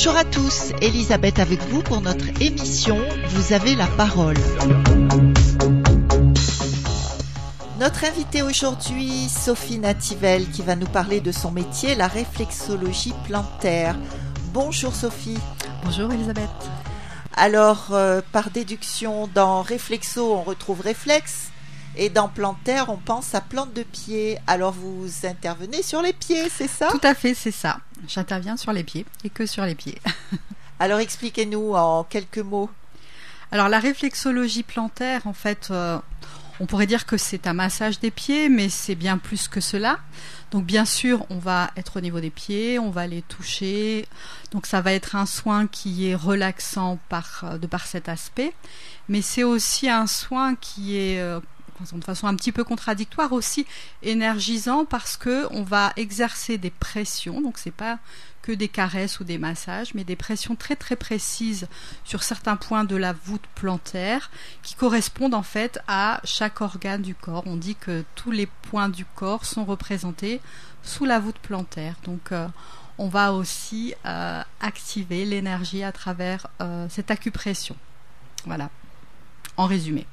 Bonjour à tous, Elisabeth avec vous pour notre émission Vous avez la parole. Notre invitée aujourd'hui, Sophie Nativelle, qui va nous parler de son métier, la réflexologie plantaire. Bonjour Sophie. Bonjour Elisabeth. Alors, euh, par déduction, dans réflexo, on retrouve réflexe. Et dans plantaire, on pense à plante de pied. Alors vous intervenez sur les pieds, c'est ça? Tout à fait, c'est ça. J'interviens sur les pieds et que sur les pieds. Alors expliquez-nous en quelques mots. Alors la réflexologie plantaire, en fait, euh, on pourrait dire que c'est un massage des pieds, mais c'est bien plus que cela. Donc bien sûr, on va être au niveau des pieds, on va les toucher. Donc ça va être un soin qui est relaxant par, euh, de par cet aspect, mais c'est aussi un soin qui est euh, de façon un petit peu contradictoire aussi énergisant parce que on va exercer des pressions. Donc c'est pas que des caresses ou des massages mais des pressions très très précises sur certains points de la voûte plantaire qui correspondent en fait à chaque organe du corps. On dit que tous les points du corps sont représentés sous la voûte plantaire. Donc euh, on va aussi euh, activer l'énergie à travers euh, cette acupression. Voilà. En résumé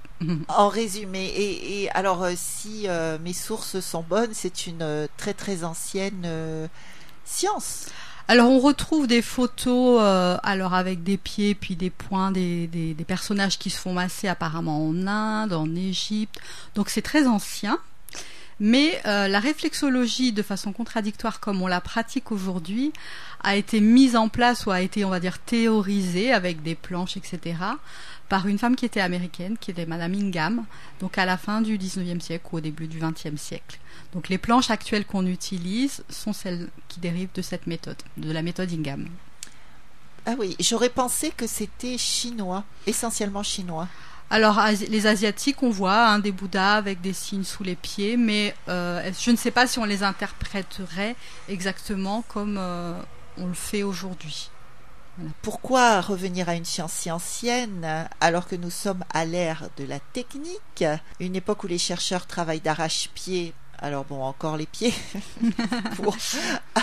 En résumé, et, alors euh, si euh, mes sources sont bonnes, c'est une euh, très très ancienne science. Alors on retrouve des photos alors avec des pieds puis des poings des, des, personnages qui se font masser apparemment en Inde, en Égypte. Donc c'est très ancien. Mais la réflexologie, de façon contradictoire comme on la pratique aujourd'hui, a été mise en place ou a été, on va dire, théorisée avec des planches, etc par une femme qui était américaine, qui était Madame Ingham, donc à la fin du 19e siècle ou au début du 20e siècle. Donc les planches actuelles qu'on utilise sont celles qui dérivent de cette méthode, de la méthode Ingham. Ah oui, j'aurais pensé que c'était chinois, essentiellement chinois. Alors les asiatiques, on voit hein, des bouddhas avec des signes sous les pieds, mais euh, je ne sais pas si on les interpréterait exactement comme euh, on le fait aujourd'hui. Pourquoi revenir à une science si ancienne alors que nous sommes à l'ère de la technique, une époque où les chercheurs travaillent d'arrache-pied alors bon, encore les pieds, pour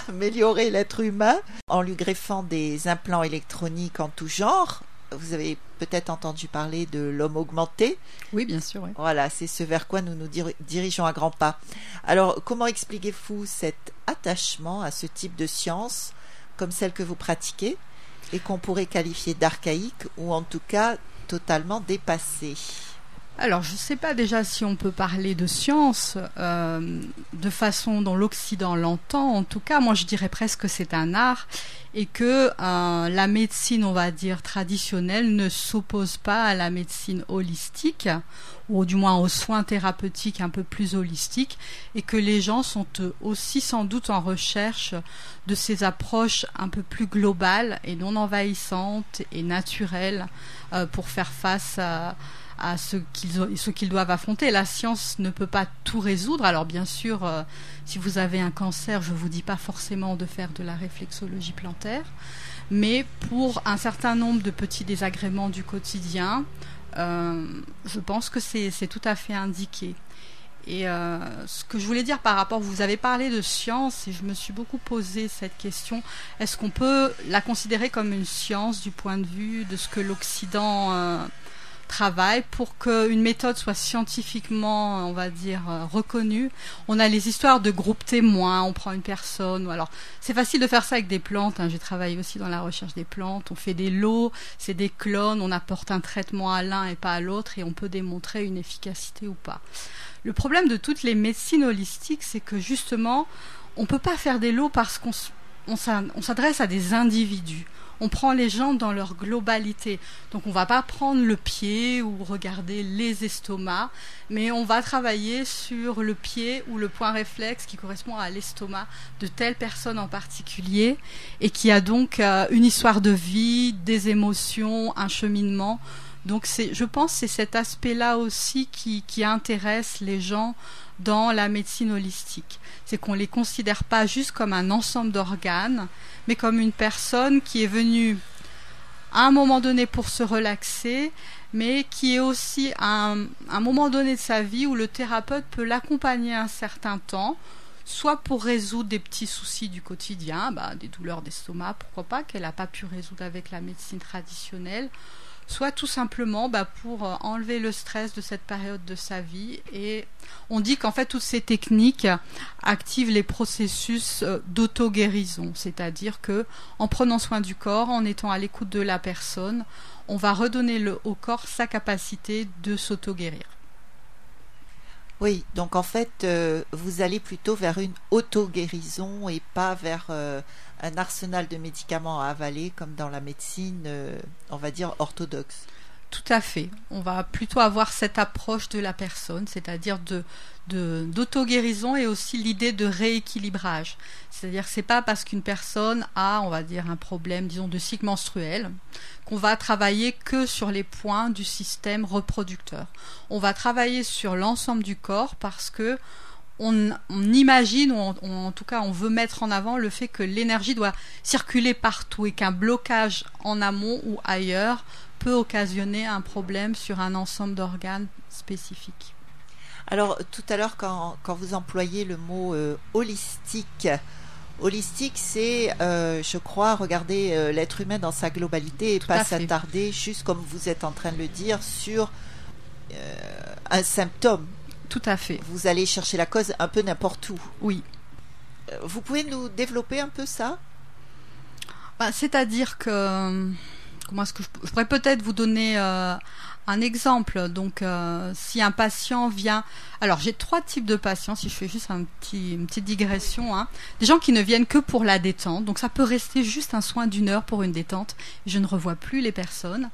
améliorer l'être humain en lui greffant des implants électroniques en tout genre. Vous avez peut-être entendu parler de l'homme augmenté. Oui, bien sûr. Voilà, c'est ce vers quoi nous nous dirigeons à grands pas. Alors, comment expliquez-vous cet attachement à ce type de science comme celle que vous pratiquez? Et qu'on pourrait qualifier d'archaïque ou en tout cas totalement dépassé. Alors, je ne sais pas déjà si on peut parler de science euh, de façon dont l'Occident l'entend. En tout cas, moi, je dirais presque que c'est un art et que euh, la médecine, on va dire, traditionnelle ne s'oppose pas à la médecine holistique ou du moins aux soins thérapeutiques un peu plus holistiques, et que les gens sont aussi sans doute en recherche de ces approches un peu plus globales et non envahissantes et naturelles euh, pour faire face à, ce qu'ils doivent affronter. La science ne peut pas tout résoudre. Alors bien sûr, euh, si vous avez un cancer, je ne vous dis pas forcément de faire de la réflexologie plantaire, mais pour un certain nombre de petits désagréments du quotidien, euh, je pense que c'est tout à fait indiqué. Et euh, ce que je voulais dire par rapport, vous avez parlé de science et je me suis beaucoup posé cette question. Est-ce qu'on peut la considérer comme une science du point de vue de ce que l'Occident travail pour qu'une méthode soit scientifiquement, on va dire, euh, reconnue. On a les histoires de groupes témoins, on prend une personne. Alors, c'est facile de faire ça avec des plantes. Hein. J'ai travaillé aussi dans la recherche des plantes. On fait des lots, c'est des clones, on apporte un traitement à l'un et pas à l'autre et on peut démontrer une efficacité ou pas. Le problème de toutes les médecines holistiques, c'est que justement, on ne peut pas faire des lots parce qu'on s'adresse à des individus on prend les gens dans leur globalité. Donc on va pas prendre le pied ou regarder les estomacs, mais on va travailler sur le pied ou le point réflexe qui correspond à l'estomac de telle personne en particulier et qui a donc euh, une histoire de vie, des émotions, un cheminement. Donc je pense, c'est cet aspect-là aussi qui, intéresse les gens dans la médecine holistique. C'est qu'on ne les considère pas juste comme un ensemble d'organes, mais comme une personne qui est venue à un moment donné pour se relaxer, mais qui est aussi un, un moment donné de sa vie où le thérapeute peut l'accompagner un certain temps, soit pour résoudre des petits soucis du quotidien, bah, des douleurs d'estomac, pourquoi pas, qu'elle n'a pas pu résoudre avec la médecine traditionnelle, soit tout simplement bah, pour euh, enlever le stress de cette période de sa vie. Et on dit qu'en fait, toutes ces techniques activent les processus euh, d'auto-guérison, c'est-à-dire que en prenant soin du corps, en étant à l'écoute de la personne, on va redonner au corps sa capacité de s'auto-guérir. Oui, donc en fait, euh, vous allez plutôt vers une auto-guérison et pas vers un arsenal de médicaments à avaler comme dans la médecine, euh, on va dire, orthodoxe. Tout à fait. On va plutôt avoir cette approche de la personne, c'est-à-dire de, d'auto-guérison et aussi l'idée de rééquilibrage. C'est-à-dire que c'est pas parce qu'une personne a, on va dire, un problème, disons, de cycle menstruel, qu'on va travailler que sur les points du système reproducteur. On va travailler sur l'ensemble du corps parce que on, imagine, ou en, tout cas on veut mettre en avant le fait que l'énergie doit circuler partout et qu'un blocage en amont ou ailleurs peut occasionner un problème sur un ensemble d'organes spécifiques. Alors tout à l'heure quand, vous employez le mot euh, holistique, holistique c'est euh, je crois regarder euh, l'être humain dans sa globalité et pas s'attarder juste comme vous êtes en train de le dire sur un symptôme tout à fait. Vous allez chercher la cause un peu n'importe où. Oui. Vous pouvez nous développer un peu ça? Bah, C'est-à-dire que je, pourrais peut-être vous donner euh, un exemple. Donc, euh, si un patient vient, alors j'ai trois types de patients. Si je fais juste une petite digression, hein. des gens qui ne viennent que pour la détente. Donc, ça peut rester juste un soin d'une heure pour une détente. Je ne revois plus les personnes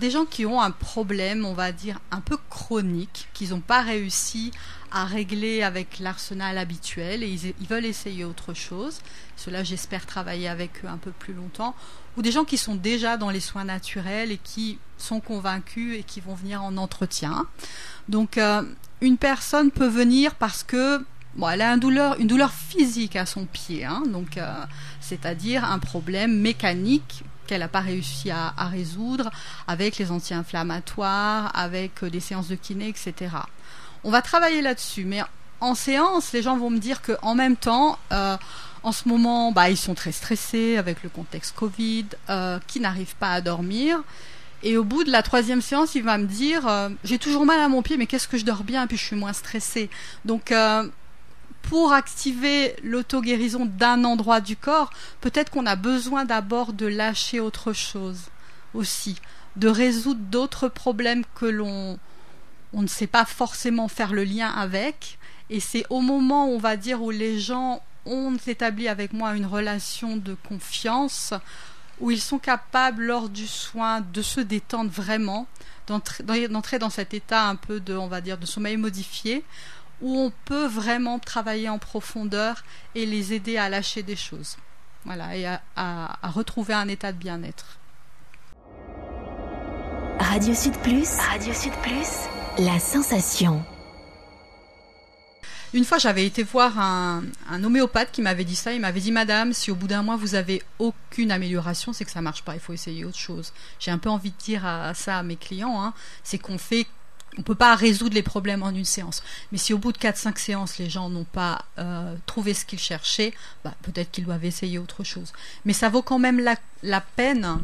des gens qui ont un problème, on va dire, un peu chronique, qu'ils n'ont pas réussi à régler avec l'arsenal habituel et ils, veulent essayer autre chose. Cela, j'espère travailler avec eux un peu plus longtemps. Ou des gens qui sont déjà dans les soins naturels et qui sont convaincus et qui vont venir en entretien. Donc, euh, une personne peut venir parce que Bon, elle a une douleur, physique à son pied, hein, donc euh, c'est-à-dire un problème mécanique qu'elle n'a pas réussi à, résoudre avec les anti-inflammatoires, avec euh, des séances de kiné, etc. On va travailler là-dessus, mais en séance, les gens vont me dire qu'en même temps, en ce moment, bah, ils sont très stressés avec le contexte Covid, euh, qui n'arrivent pas à dormir. Et au bout de la troisième séance, il va me dire J'ai toujours mal à mon pied, mais qu'est-ce que je dors bien, puis je suis moins stressé. Donc, pour activer l'auto-guérison d'un endroit du corps, peut-être qu'on a besoin d'abord de lâcher autre chose aussi, de résoudre d'autres problèmes que l'on on ne sait pas forcément faire le lien avec. Et c'est au moment, on va dire, où les gens ont établi avec moi une relation de confiance, où ils sont capables, lors du soin, de se détendre vraiment, d'entrer dans cet état un peu de, on va dire, de sommeil modifié, où on peut vraiment travailler en profondeur et les aider à lâcher des choses. Voilà, et à, retrouver un état de bien-être. Radio Sud Plus. Radio Sud Plus. La sensation. Une fois, j'avais été voir un, homéopathe qui m'avait dit ça. Il m'avait dit, Madame, si au bout d'un mois vous avez aucune amélioration, c'est que ça marche pas. Il faut essayer autre chose. J'ai un peu envie de dire à, ça à mes clients. Hein. c'est qu'on fait on peut pas résoudre les problèmes en une séance. Mais si au bout de 4-5 séances, les gens n'ont pas euh, trouvé ce qu'ils cherchaient, bah, peut-être qu'ils doivent essayer autre chose. Mais ça vaut quand même la, peine,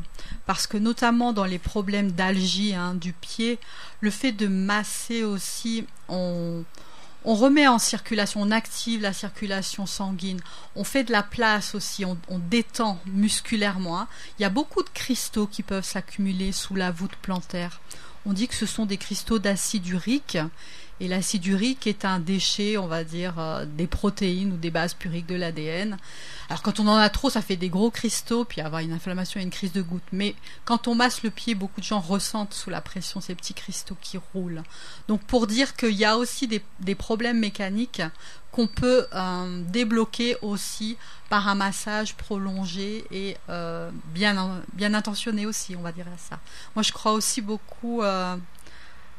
parce que notamment dans les problèmes d'algie hein, du pied, le fait de masser aussi, on, remet en circulation, on active la circulation sanguine, on fait de la place aussi, on, détend musculairement. Hein. Il y a beaucoup de cristaux qui peuvent s'accumuler sous la voûte plantaire on dit que ce sont des cristaux d'acide urique. Et l'acide urique est un déchet, on va dire, euh, des protéines ou des bases puriques de l'ADN. Alors quand on en a trop, ça fait des gros cristaux, puis avoir une inflammation et une crise de goutte. Mais quand on masse le pied, beaucoup de gens ressentent sous la pression ces petits cristaux qui roulent. Donc pour dire qu'il y a aussi des problèmes mécaniques qu'on peut euh, débloquer aussi par un massage prolongé et euh, bien, intentionné aussi, on va dire ça. Moi, je crois aussi beaucoup,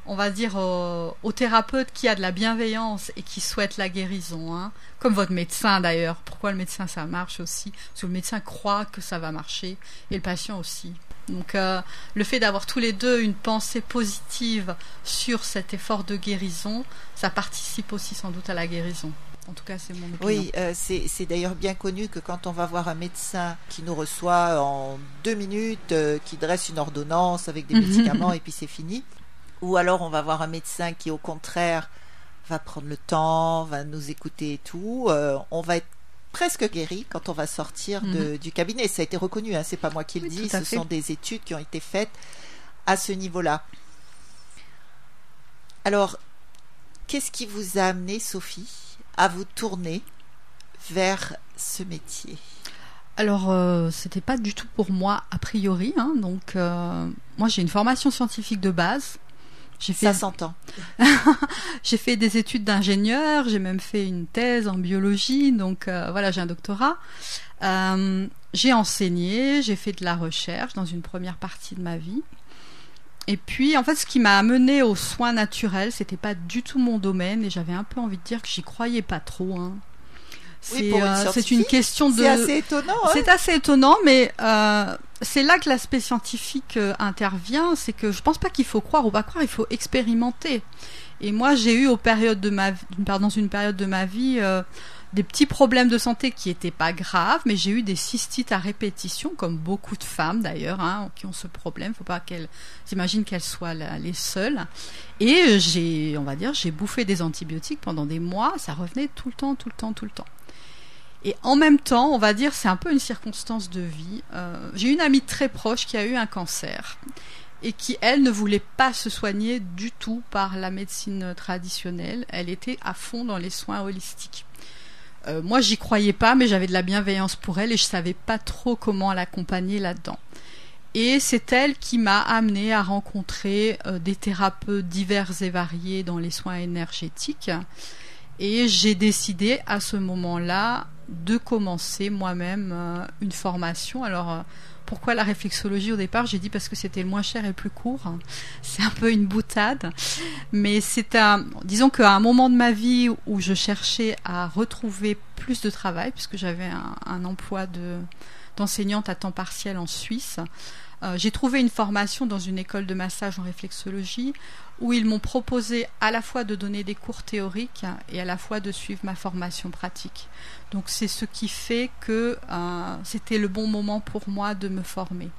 on va dire, aux, thérapeutes qui a de la bienveillance et qui souhaitent la guérison, hein. comme votre médecin d'ailleurs. Pourquoi le médecin ça marche aussi? Parce que le médecin croit que ça va marcher et le patient aussi. Donc le fait d'avoir tous les deux une pensée positive sur cet effort de guérison, ça participe aussi sans doute à la guérison En tout cas, c'est mon opinion. Oui, euh, c'est d'ailleurs bien connu que quand on va voir un médecin qui nous reçoit en deux minutes, euh, qui dresse une ordonnance avec des médicaments et puis c'est fini, ou alors on va voir un médecin qui au contraire va prendre le temps, va nous écouter et tout, euh, on va être presque guéri quand on va sortir de, mhm. du cabinet. Ça a été reconnu, hein, c'est pas moi qui le dis, ce sont des études qui ont été faites à ce niveau-là. Alors, qu'est-ce qui vous a amené, Sophie, à vous tourner vers ce métier? Alors, euh, c'était pas du tout pour moi a priori. Hein, donc, euh, moi, j'ai une formation scientifique de base. J'ai fait... Ça s'entend. j'ai fait des études d'ingénieur. J'ai même fait une thèse en biologie. Donc, euh, voilà, j'ai un doctorat. j'ai enseigné. J'ai fait de la recherche dans une première partie de ma vie. Et puis, en fait, ce qui m'a amené aux soins naturels, c'était pas du tout mon domaine, et j'avais un peu envie de dire que j'y croyais pas trop. Hein. Euh, c'est une question de. C'est assez étonnant. Hein. c'est assez étonnant, mais euh, c'est là que l'aspect scientifique euh, intervient. C'est que je pense pas qu'il faut croire ou pas croire, il faut expérimenter. Et moi, j'ai eu aux périodes de ma, dans une période de ma vie des petits problèmes de santé qui n'étaient pas graves, mais j'ai eu des cystites à répétition, comme beaucoup de femmes d'ailleurs, hein, qui ont ce problème. Faut pas qu'elles imaginent qu'elles soient les seules. Et j'ai, on va dire, j'ai bouffé des antibiotiques pendant des mois. Ça revenait tout le temps, tout le temps, tout le temps. Et en même temps, on va dire, c'est un peu une circonstance de vie. Euh, j'ai une amie très proche qui a eu un cancer et qui, elle, ne voulait pas se soigner du tout par la médecine traditionnelle. Elle était à fond dans les soins holistiques. Euh, moi, j'y croyais pas, mais j'avais de la bienveillance pour elle et je savais pas trop comment l'accompagner là-dedans. Et c'est elle qui m'a amené à rencontrer euh, des thérapeutes divers et variés dans les soins énergétiques. Et j'ai décidé à ce moment-là de commencer moi-même euh, une formation. Alors, euh, pourquoi la réflexologie au départ? J'ai dit parce que c'était le moins cher et le plus court. C'est un peu une boutade. Mais c'est un, disons qu'à un moment de ma vie où je cherchais à retrouver plus de travail, puisque j'avais un, emploi de, d'enseignante à temps partiel en Suisse, euh, j'ai trouvé une formation dans une école de massage en réflexologie où ils m'ont proposé à la fois de donner des cours théoriques et à la fois de suivre ma formation pratique. Donc c'est ce qui fait que euh, c'était le bon moment pour moi de me former.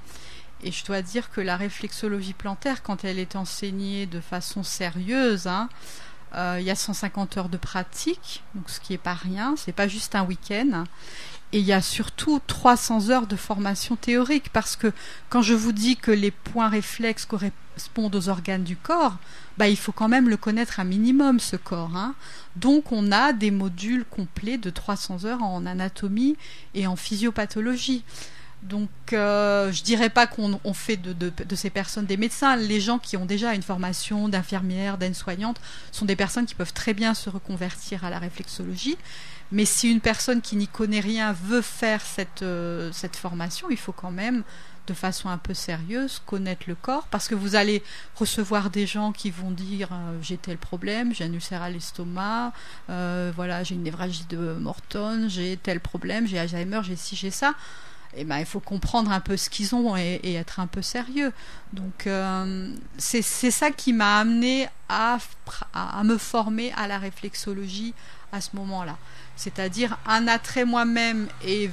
Et je dois dire que la réflexologie plantaire, quand elle est enseignée de façon sérieuse, hein, euh, il y a 150 heures de pratique, donc ce qui est pas rien, c'est pas juste un week-end. Et il y a surtout 300 heures de formation théorique, parce que quand je vous dis que les points réflexes correspondent aux organes du corps, bah, il faut quand même le connaître un minimum, ce corps. Hein. Donc on a des modules complets de 300 heures en anatomie et en physiopathologie. Donc, euh, je dirais pas qu'on fait de, de, ces personnes des médecins. Les gens qui ont déjà une formation d'infirmière, d'aide-soignante, sont des personnes qui peuvent très bien se reconvertir à la réflexologie. Mais si une personne qui n'y connaît rien veut faire cette, euh, cette formation, il faut quand même, de façon un peu sérieuse, connaître le corps, parce que vous allez recevoir des gens qui vont dire euh, j'ai tel problème, j'ai un ulcère à l'estomac, euh, voilà, j'ai une névralgie de Morton, j'ai tel problème, j'ai Alzheimer, j'ai ci, j'ai ça. Eh ben, il faut comprendre un peu ce qu'ils ont et, être un peu sérieux. Donc, c'est ça qui m'a amené à, me former à la réflexologie à ce moment-là c'est-à-dire un attrait moi-même et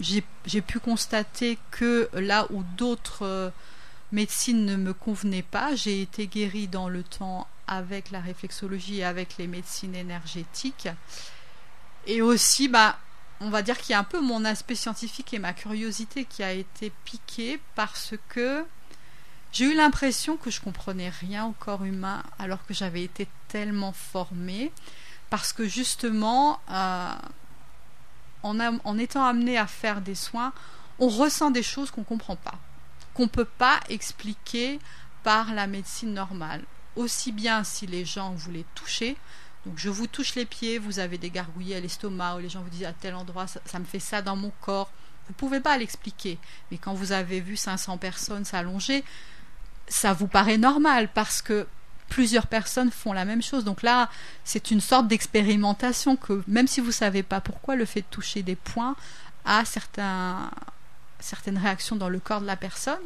j'ai pu constater que là où d'autres euh, médecines ne me convenaient pas, j'ai été guérie dans le temps avec la réflexologie et avec les médecines énergétiques. Et aussi, bah, on va dire qu'il y a un peu mon aspect scientifique et ma curiosité qui a été piquée parce que j'ai eu l'impression que je comprenais rien au corps humain alors que j'avais été tellement formée parce que justement, euh, en, étant amené à faire des soins, on ressent des choses qu'on ne comprend pas, qu'on ne peut pas expliquer par la médecine normale. Aussi bien si les gens vous les touchez, donc je vous touche les pieds, vous avez des gargouillis à l'estomac, ou les gens vous disent à tel endroit, ça, me fait ça dans mon corps. Vous ne pouvez pas l'expliquer. Mais quand vous avez vu 500 personnes s'allonger, ça vous paraît normal parce que plusieurs personnes font la même chose. Donc là, c'est une sorte d'expérimentation que même si vous ne savez pas pourquoi, le fait de toucher des points a certaines réactions dans le corps de la personne.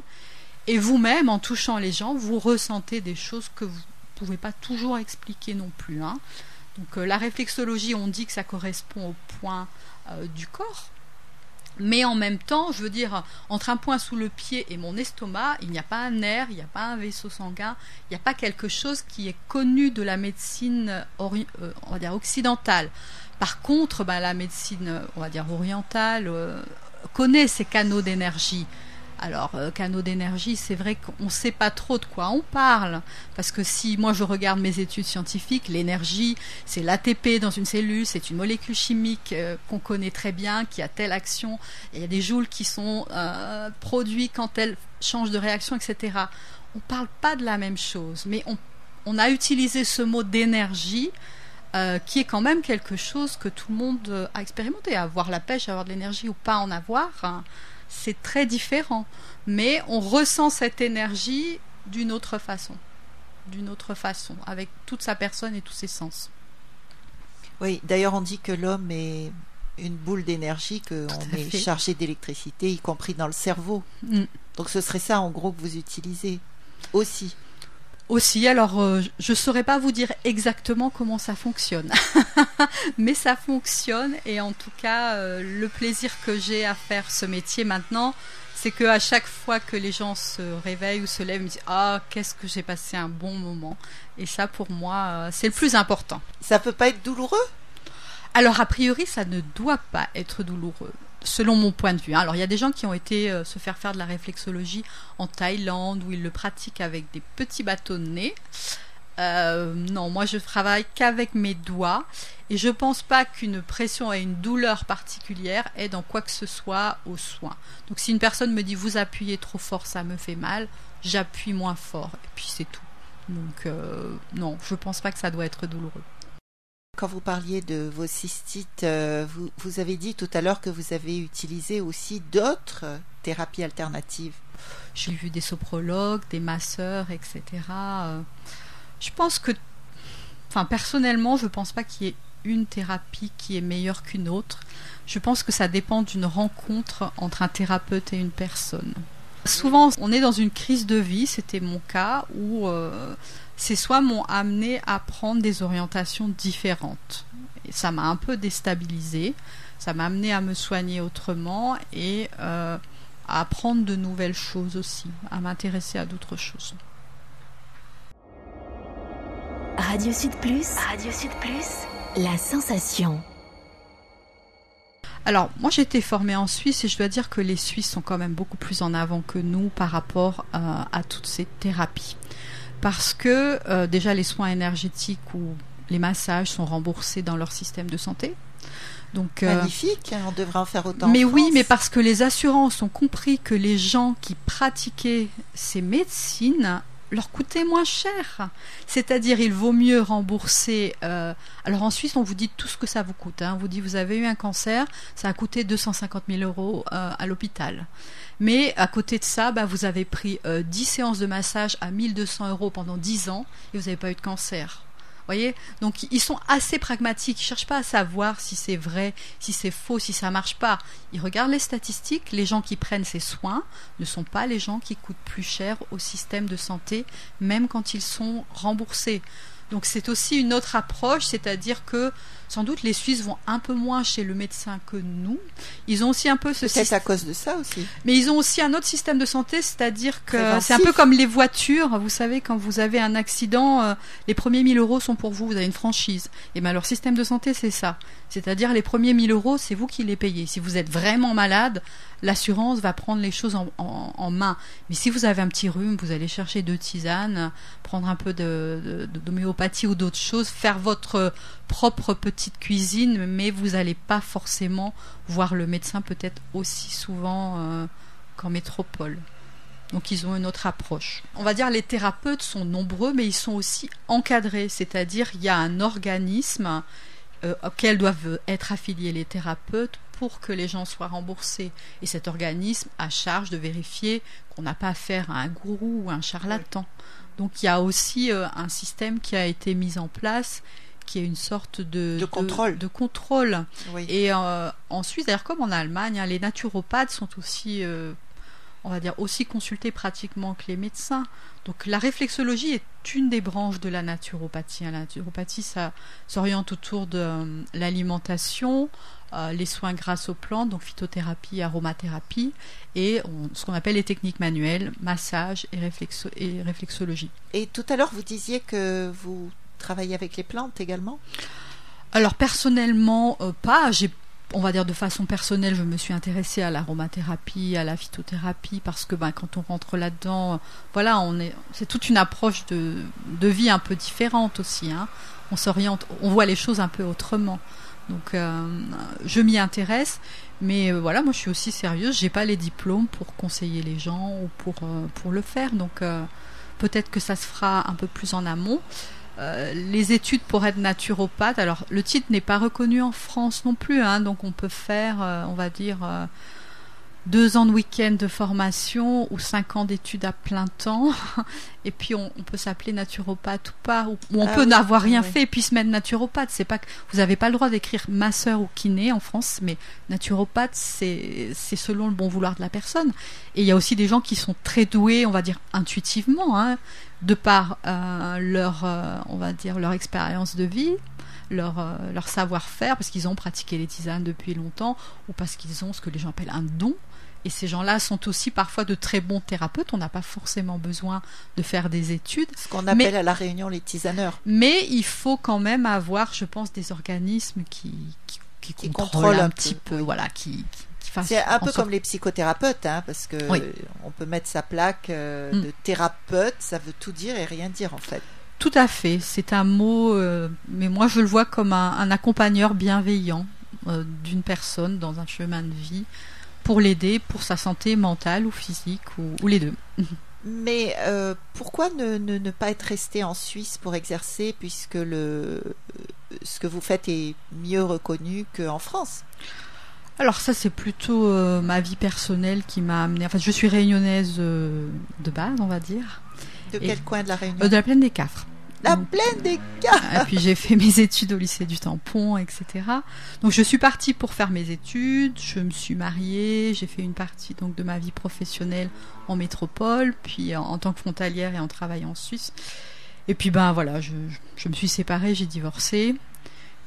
Et vous-même, en touchant les gens, vous ressentez des choses que vous ne pouvez pas toujours expliquer non plus. Hein. Donc la réflexologie, on dit que ça correspond au point du corps, mais en même temps, je veux dire, entre un point sous le pied et mon estomac, il n'y a pas un nerf, il n'y a pas un vaisseau sanguin, il n'y a pas quelque chose qui est connu de la médecine euh, on va dire occidentale. Par contre, ben, la médecine, on va dire orientale, euh, connaît ces canaux d'énergie. Alors, euh, canaux d'énergie, c'est vrai qu'on ne sait pas trop de quoi on parle. Parce que si moi je regarde mes études scientifiques, l'énergie, c'est l'ATP dans une cellule, c'est une molécule chimique euh, qu'on connaît très bien, qui a telle action. il y a des joules qui sont euh, produits quand elle change de réaction, etc. On ne parle pas de la même chose. Mais on, a utilisé ce mot d'énergie. qui est quand même quelque chose que tout le monde a expérimenté. Avoir la pêche, avoir de l'énergie ou pas en avoir, hein c'est très différent. Mais on ressent cette énergie d'une autre façon. D'une autre façon, avec toute sa personne et tous ses sens. Oui, d'ailleurs on dit que l'homme est une boule d'énergie, qu'on est chargé d'électricité, y compris dans le cerveau. Mm. Donc ce serait ça en gros que vous utilisez aussi. Aussi, alors euh, je ne saurais pas vous dire exactement comment ça fonctionne, mais ça fonctionne et en tout cas euh, le plaisir que j'ai à faire ce métier maintenant, c'est que à chaque fois que les gens se réveillent ou se lèvent, ils me disent ah qu'est-ce que j'ai passé un bon moment et ça pour moi euh, c'est le plus important. Ça peut pas être douloureux? Alors a priori ça ne doit pas être douloureux selon mon point de vue. Alors il y a des gens qui ont été euh, se faire faire de la réflexologie en Thaïlande où ils le pratiquent avec des petits bâtonnets. Euh, non, moi je travaille qu'avec mes doigts et je pense pas qu'une pression et une douleur particulière aident en quoi que ce soit aux soins. Donc si une personne me dit vous appuyez trop fort, ça me fait mal, j'appuie moins fort et puis c'est tout. Donc euh, non, je pense pas que ça doit être douloureux. Quand vous parliez de vos cystites, euh, vous, avez dit tout à l'heure que vous avez utilisé aussi d'autres thérapies alternatives. J'ai vu des soprologues, des masseurs, etc. Euh, je pense que, enfin personnellement, je ne pense pas qu'il y ait une thérapie qui est meilleure qu'une autre. Je pense que ça dépend d'une rencontre entre un thérapeute et une personne. Souvent, on est dans une crise de vie, c'était mon cas, où euh, ces soins m'ont amené à prendre des orientations différentes. Ça m'a un peu déstabilisé, ça m'a amené à me soigner autrement et euh, à apprendre de nouvelles choses aussi, à m'intéresser à d'autres choses. Radio Sud Plus, Radio Sud Plus, la sensation. Alors, moi j'ai été formée en Suisse et je dois dire que les Suisses sont quand même beaucoup plus en avant que nous par rapport euh, à toutes ces thérapies parce que euh, déjà les soins énergétiques ou les massages sont remboursés dans leur système de santé. Donc, euh, Magnifique, hein, on devrait en faire autant. Mais oui, mais parce que les assurances ont compris que les gens qui pratiquaient ces médecines leur coûtaient moins cher. C'est-à-dire, il vaut mieux rembourser. Euh, alors en Suisse, on vous dit tout ce que ça vous coûte. Hein. On vous dit, vous avez eu un cancer, ça a coûté 250 000 euros à l'hôpital. Mais à côté de ça, bah, vous avez pris 10 euh, séances de massage à 1200 euros pendant 10 ans et vous n'avez pas eu de cancer. Voyez Donc ils sont assez pragmatiques, ils cherchent pas à savoir si c'est vrai, si c'est faux, si ça marche pas. Ils regardent les statistiques, les gens qui prennent ces soins ne sont pas les gens qui coûtent plus cher au système de santé, même quand ils sont remboursés. Donc c'est aussi une autre approche, c'est-à-dire que sans doute les Suisses vont un peu moins chez le médecin que nous. Ils ont aussi un peu ce C'est à cause de ça aussi. Mais ils ont aussi un autre système de santé, c'est-à-dire que c'est un peu comme les voitures. Vous savez, quand vous avez un accident, euh, les premiers 1000 euros sont pour vous, vous avez une franchise. Et bien leur système de santé, c'est ça. C'est-à-dire les premiers 1000 euros, c'est vous qui les payez. Si vous êtes vraiment malade, l'assurance va prendre les choses en, main. Mais si vous avez un petit rhume, vous allez chercher deux tisanes, prendre un peu d'homéopathie ou d'autres choses, faire votre propre petite cuisine, mais vous n'allez pas forcément voir le médecin peut-être aussi souvent euh, qu'en métropole. Donc ils ont une autre approche. On va dire les thérapeutes sont nombreux, mais ils sont aussi encadrés, c'est-à-dire il y a un organisme euh, auquel doivent être affiliés les thérapeutes pour que les gens soient remboursés. Et cet organisme a charge de vérifier qu'on n'a pas affaire à un gourou ou un charlatan. Donc il y a aussi euh, un système qui a été mis en place qui est une sorte de, de contrôle. De, contrôle. Et euh, en Suisse, d'ailleurs comme en Allemagne, hein, les naturopathes sont aussi on va dire, aussi consultés pratiquement que les médecins. Donc la réflexologie est une des branches de la naturopathie. La naturopathie, ça s'oriente autour de euh, l'alimentation, euh, les soins grâce aux plantes, donc phytothérapie, aromathérapie, et ce qu'on appelle les techniques manuelles, massage et, et réflexologie. Et tout à l'heure, vous disiez que vous travaillez avec les plantes également alors personnellement, euh, pas. J'ai on va dire de façon personnelle, je me suis intéressée à l'aromathérapie, à la phytothérapie, parce que ben, quand on rentre là-dedans, voilà, on est, c'est toute une approche de, vie un peu différente aussi. Hein. On s'oriente, on voit les choses un peu autrement. Donc, euh, je m'y intéresse, mais euh, voilà, moi je suis aussi sérieuse. J'ai pas les diplômes pour conseiller les gens ou pour pour le faire. Donc, peut-être que ça se fera un peu plus en amont. Euh, les études pour être naturopathe, alors le titre n'est pas reconnu en France non plus, hein, donc on peut faire, euh, on va dire, euh, deux ans de week-end de formation ou cinq ans d'études à plein temps, et puis on, peut s'appeler naturopathe ou pas, ou, on ah peut n'avoir rien fait et puis se mettre naturopathe. C'est pas que vous n'avez pas le droit d'écrire masseur ou kiné en France, mais naturopathe c'est c'est selon le bon vouloir de la personne. Et il y a aussi des gens qui sont très doués, on va dire intuitivement, hein, de par euh, leur, euh, on va dire, leur expérience de vie, leur, euh, leur savoir-faire, parce qu'ils ont pratiqué les tisanes depuis longtemps, ou parce qu'ils ont ce que les gens appellent un don. Et ces gens-là sont aussi parfois de très bons thérapeutes. On n'a pas forcément besoin de faire des études. Ce qu'on appelle à la Réunion les tisaneurs. Mais il faut quand même avoir, je pense, des organismes qui, qui, contrôlent, un, petit peu, voilà, qui c'est un peu comme les psychothérapeutes, hein, parce que on peut mettre sa plaque euh, mm. de thérapeute, ça veut tout dire et rien dire en fait. Tout à fait, c'est un mot, euh, mais moi je le vois comme un, accompagneur bienveillant euh, d'une personne dans un chemin de vie pour l'aider pour sa santé mentale ou physique ou, les deux. Mais pourquoi ne, ne, pas être resté en Suisse pour exercer puisque le, ce que vous faites est mieux reconnu qu'en France? Alors ça c'est plutôt euh, ma vie personnelle qui m'a amené. Enfin je suis réunionnaise euh, de base on va dire. De quel coin de la Réunion? Euh, De la plaine des Cafres. La plaine des Cafres. Et puis j'ai fait mes études au lycée du Tampon, etc. Donc je suis partie pour faire mes études. Je me suis mariée. J'ai fait une partie donc de ma vie professionnelle en métropole, puis en, tant que frontalière et en travaillant en Suisse. Et puis ben voilà, je, je me suis séparée, j'ai divorcé.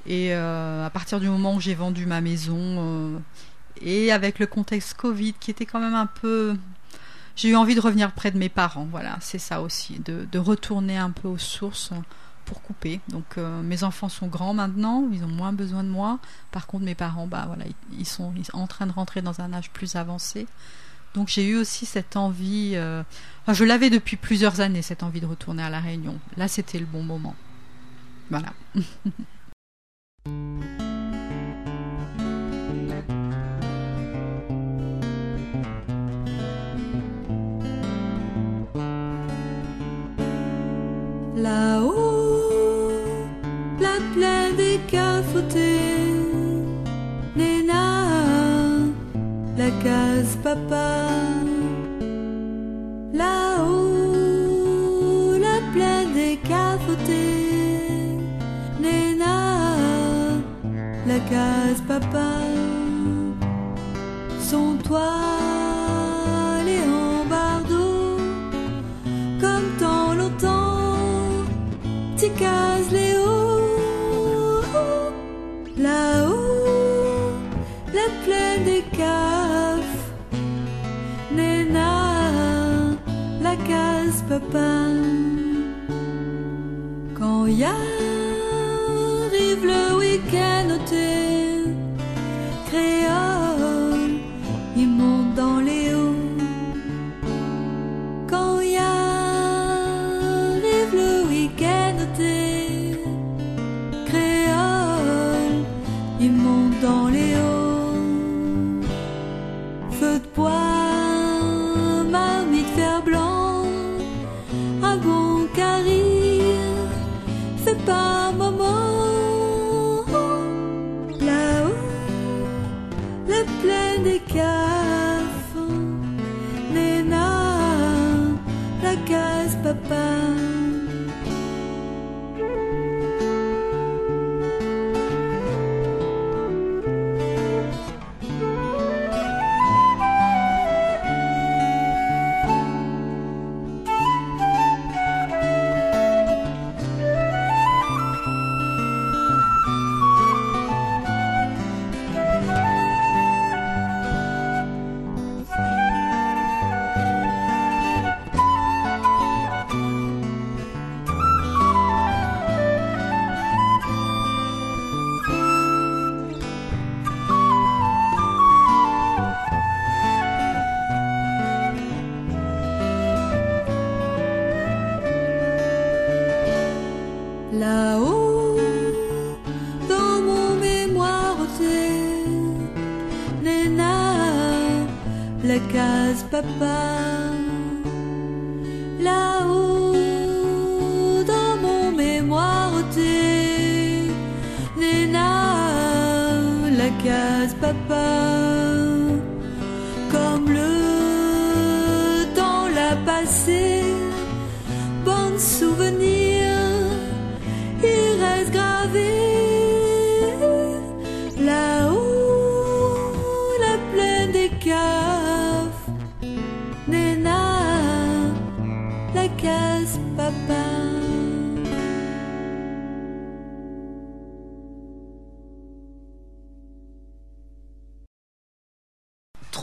Et euh, à partir du moment où j'ai vendu ma maison, euh, et avec le contexte Covid qui était quand même un peu... J'ai eu envie de revenir près de mes parents, voilà, c'est ça aussi, de, de, retourner un peu aux sources pour couper. Donc euh, mes enfants sont grands maintenant, ils ont moins besoin de moi. Par contre, mes parents, bah voilà, ils, sont, en train de rentrer dans un âge plus avancé. Donc j'ai eu aussi cette envie, enfin, je l'avais depuis plusieurs années, cette envie de retourner à la Réunion. Là, c'était le bon moment. Voilà.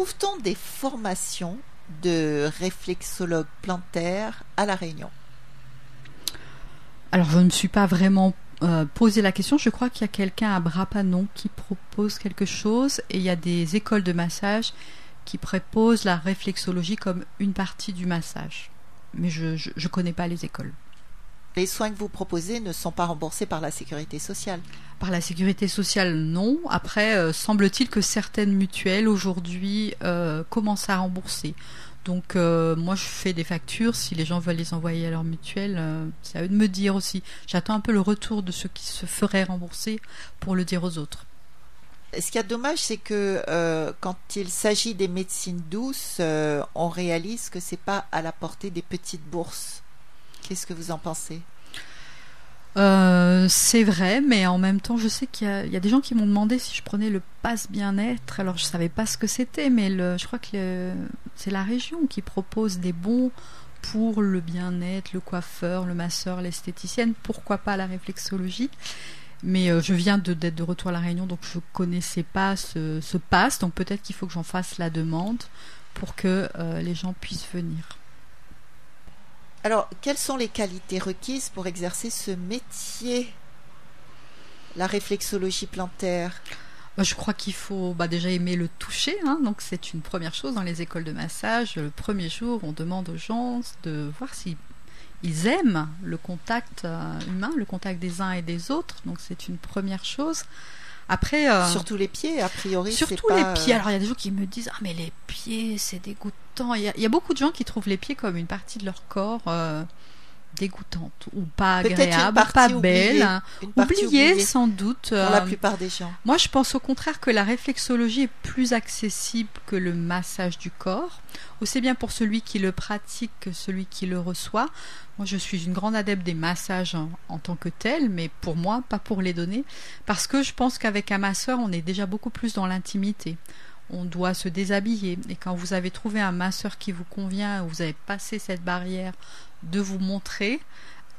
Trouve-t-on des formations de réflexologue plantaire à La Réunion? Alors, je ne suis pas vraiment euh, posé la question. Je crois qu'il y a quelqu'un à Brapanon qui propose quelque chose et il y a des écoles de massage qui proposent la réflexologie comme une partie du massage. Mais je ne connais pas les écoles. Les soins que vous proposez ne sont pas remboursés par la sécurité sociale. Par la sécurité sociale, non. Après, euh, semble-t-il que certaines mutuelles aujourd'hui euh, commencent à rembourser. Donc euh, moi, je fais des factures. Si les gens veulent les envoyer à leur mutuelle, euh, c'est à eux de me dire aussi. J'attends un peu le retour de ceux qui se feraient rembourser pour le dire aux autres. Ce a de dommage, c'est que euh, quand il s'agit des médecines douces, on réalise que c'est pas à la portée des petites bourses. Qu'est-ce que vous en pensez? Euh, c'est vrai, mais en même temps, je sais qu'il y, a- des gens qui m'ont demandé si je prenais le pass bien-être. Alors, je savais pas ce que c'était, mais le, je crois que c'est la région qui propose des bons pour le bien-être, le coiffeur, le masseur, l'esthéticienne. Pourquoi pas la réflexologie Mais euh, je viens d'être de retour à la Réunion, donc je connaissais pas ce, ce pass. Donc peut-être qu'il faut que j'en fasse la demande pour que euh, les gens puissent venir. Alors, quelles sont les qualités requises pour exercer ce métier? La réflexologie plantaire Bah, Je crois qu'il faut bah, déjà aimer le toucher, hein, donc c'est une première chose dans les écoles de massage. Le premier jour, on demande aux gens de voir s'ils ils aiment le contact euh, humain, le contact des uns et des autres, donc c'est une première chose. Après, euh, Surtout les pieds, a priori. surtout pas, les pieds. Alors il y a des gens qui me disent ah mais les pieds c'est dégoûtant. Il y, a, il y a beaucoup de gens qui trouvent les pieds comme une partie de leur corps euh, dégoûtante ou pas agréable, pas belle, hein. oubliée oubliée sans doute. pour la euh, plupart des gens. moi, je pense au contraire que la réflexologie est plus accessible que le massage du corps, aussi bien pour celui qui le pratique que celui qui le reçoit. Moi, je suis une grande adepte des massages en, en tant que tel, mais pour moi, pas pour les donner, parce que je pense qu'avec un masseur, on est déjà beaucoup plus dans l'intimité. On doit se déshabiller, et quand vous avez trouvé un masseur qui vous convient, vous avez passé cette barrière de vous montrer,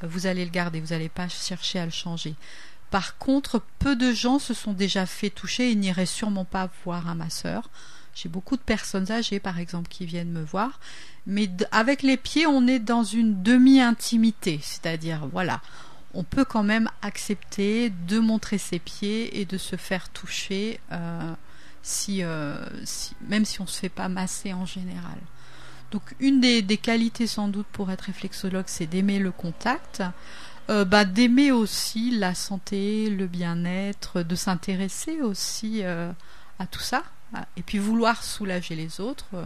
vous allez le garder, vous n'allez pas chercher à le changer. Par contre, peu de gens se sont déjà fait toucher et n'iraient sûrement pas voir un masseur. J'ai beaucoup de personnes âgées, par exemple, qui viennent me voir. Mais avec les pieds, on est dans une demi-intimité. C'est-à-dire, voilà, on peut quand même accepter de montrer ses pieds et de se faire toucher, euh, euh, même si on ne se fait pas masser en général. Donc, une des, des qualités, sans doute, pour être réflexologue, c'est d'aimer le contact. Euh, bah, d'aimer aussi la santé, le bien-être, de s'intéresser aussi euh, à tout ça, et puis vouloir soulager les autres, euh,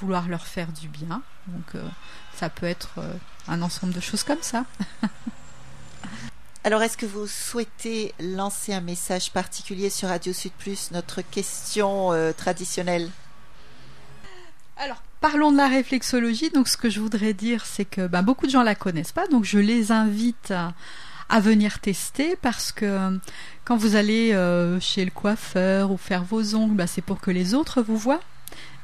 vouloir leur faire du bien. Donc ça peut être un ensemble de choses comme ça. Alors, est-ce que vous souhaitez lancer un message particulier sur Radio Sud Plus, notre question euh, traditionnelle? Alors, parlons de la réflexologie. Donc, ce que je voudrais dire, c'est que ben, beaucoup de gens la connaissent pas, donc je les invite à, venir tester parce que quand vous allez euh, chez le coiffeur ou faire vos ongles, ben, c'est pour que les autres vous voient.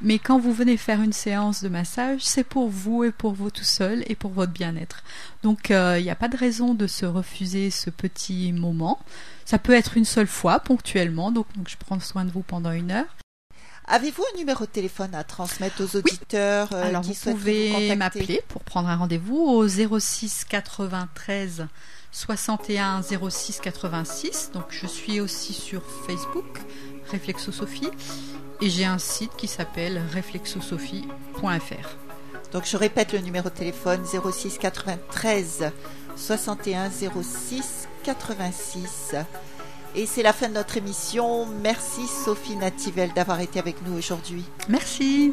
Mais quand vous venez faire une séance de massage, c'est pour vous et pour vous tout seul et pour votre bien-être. Donc, euh, il n'y a pas de raison de se refuser ce petit moment. Ça peut être une seule fois, ponctuellement. Donc je prends soin de vous pendant une heure. Avez-vous un numéro de téléphone à transmettre aux auditeurs euh, Alors qui vous souhaitent pouvez m'appeler pour prendre un rendez-vous au 06 93 61 06 86. Donc je suis aussi sur Facebook, Réflexosophie, et j'ai un site qui s'appelle réflexosophie.fr. Donc je répète le numéro de téléphone 06 93 61 06 86. Et c'est la fin de notre émission. Merci Sophie Nativelle d'avoir été avec nous aujourd'hui. Merci.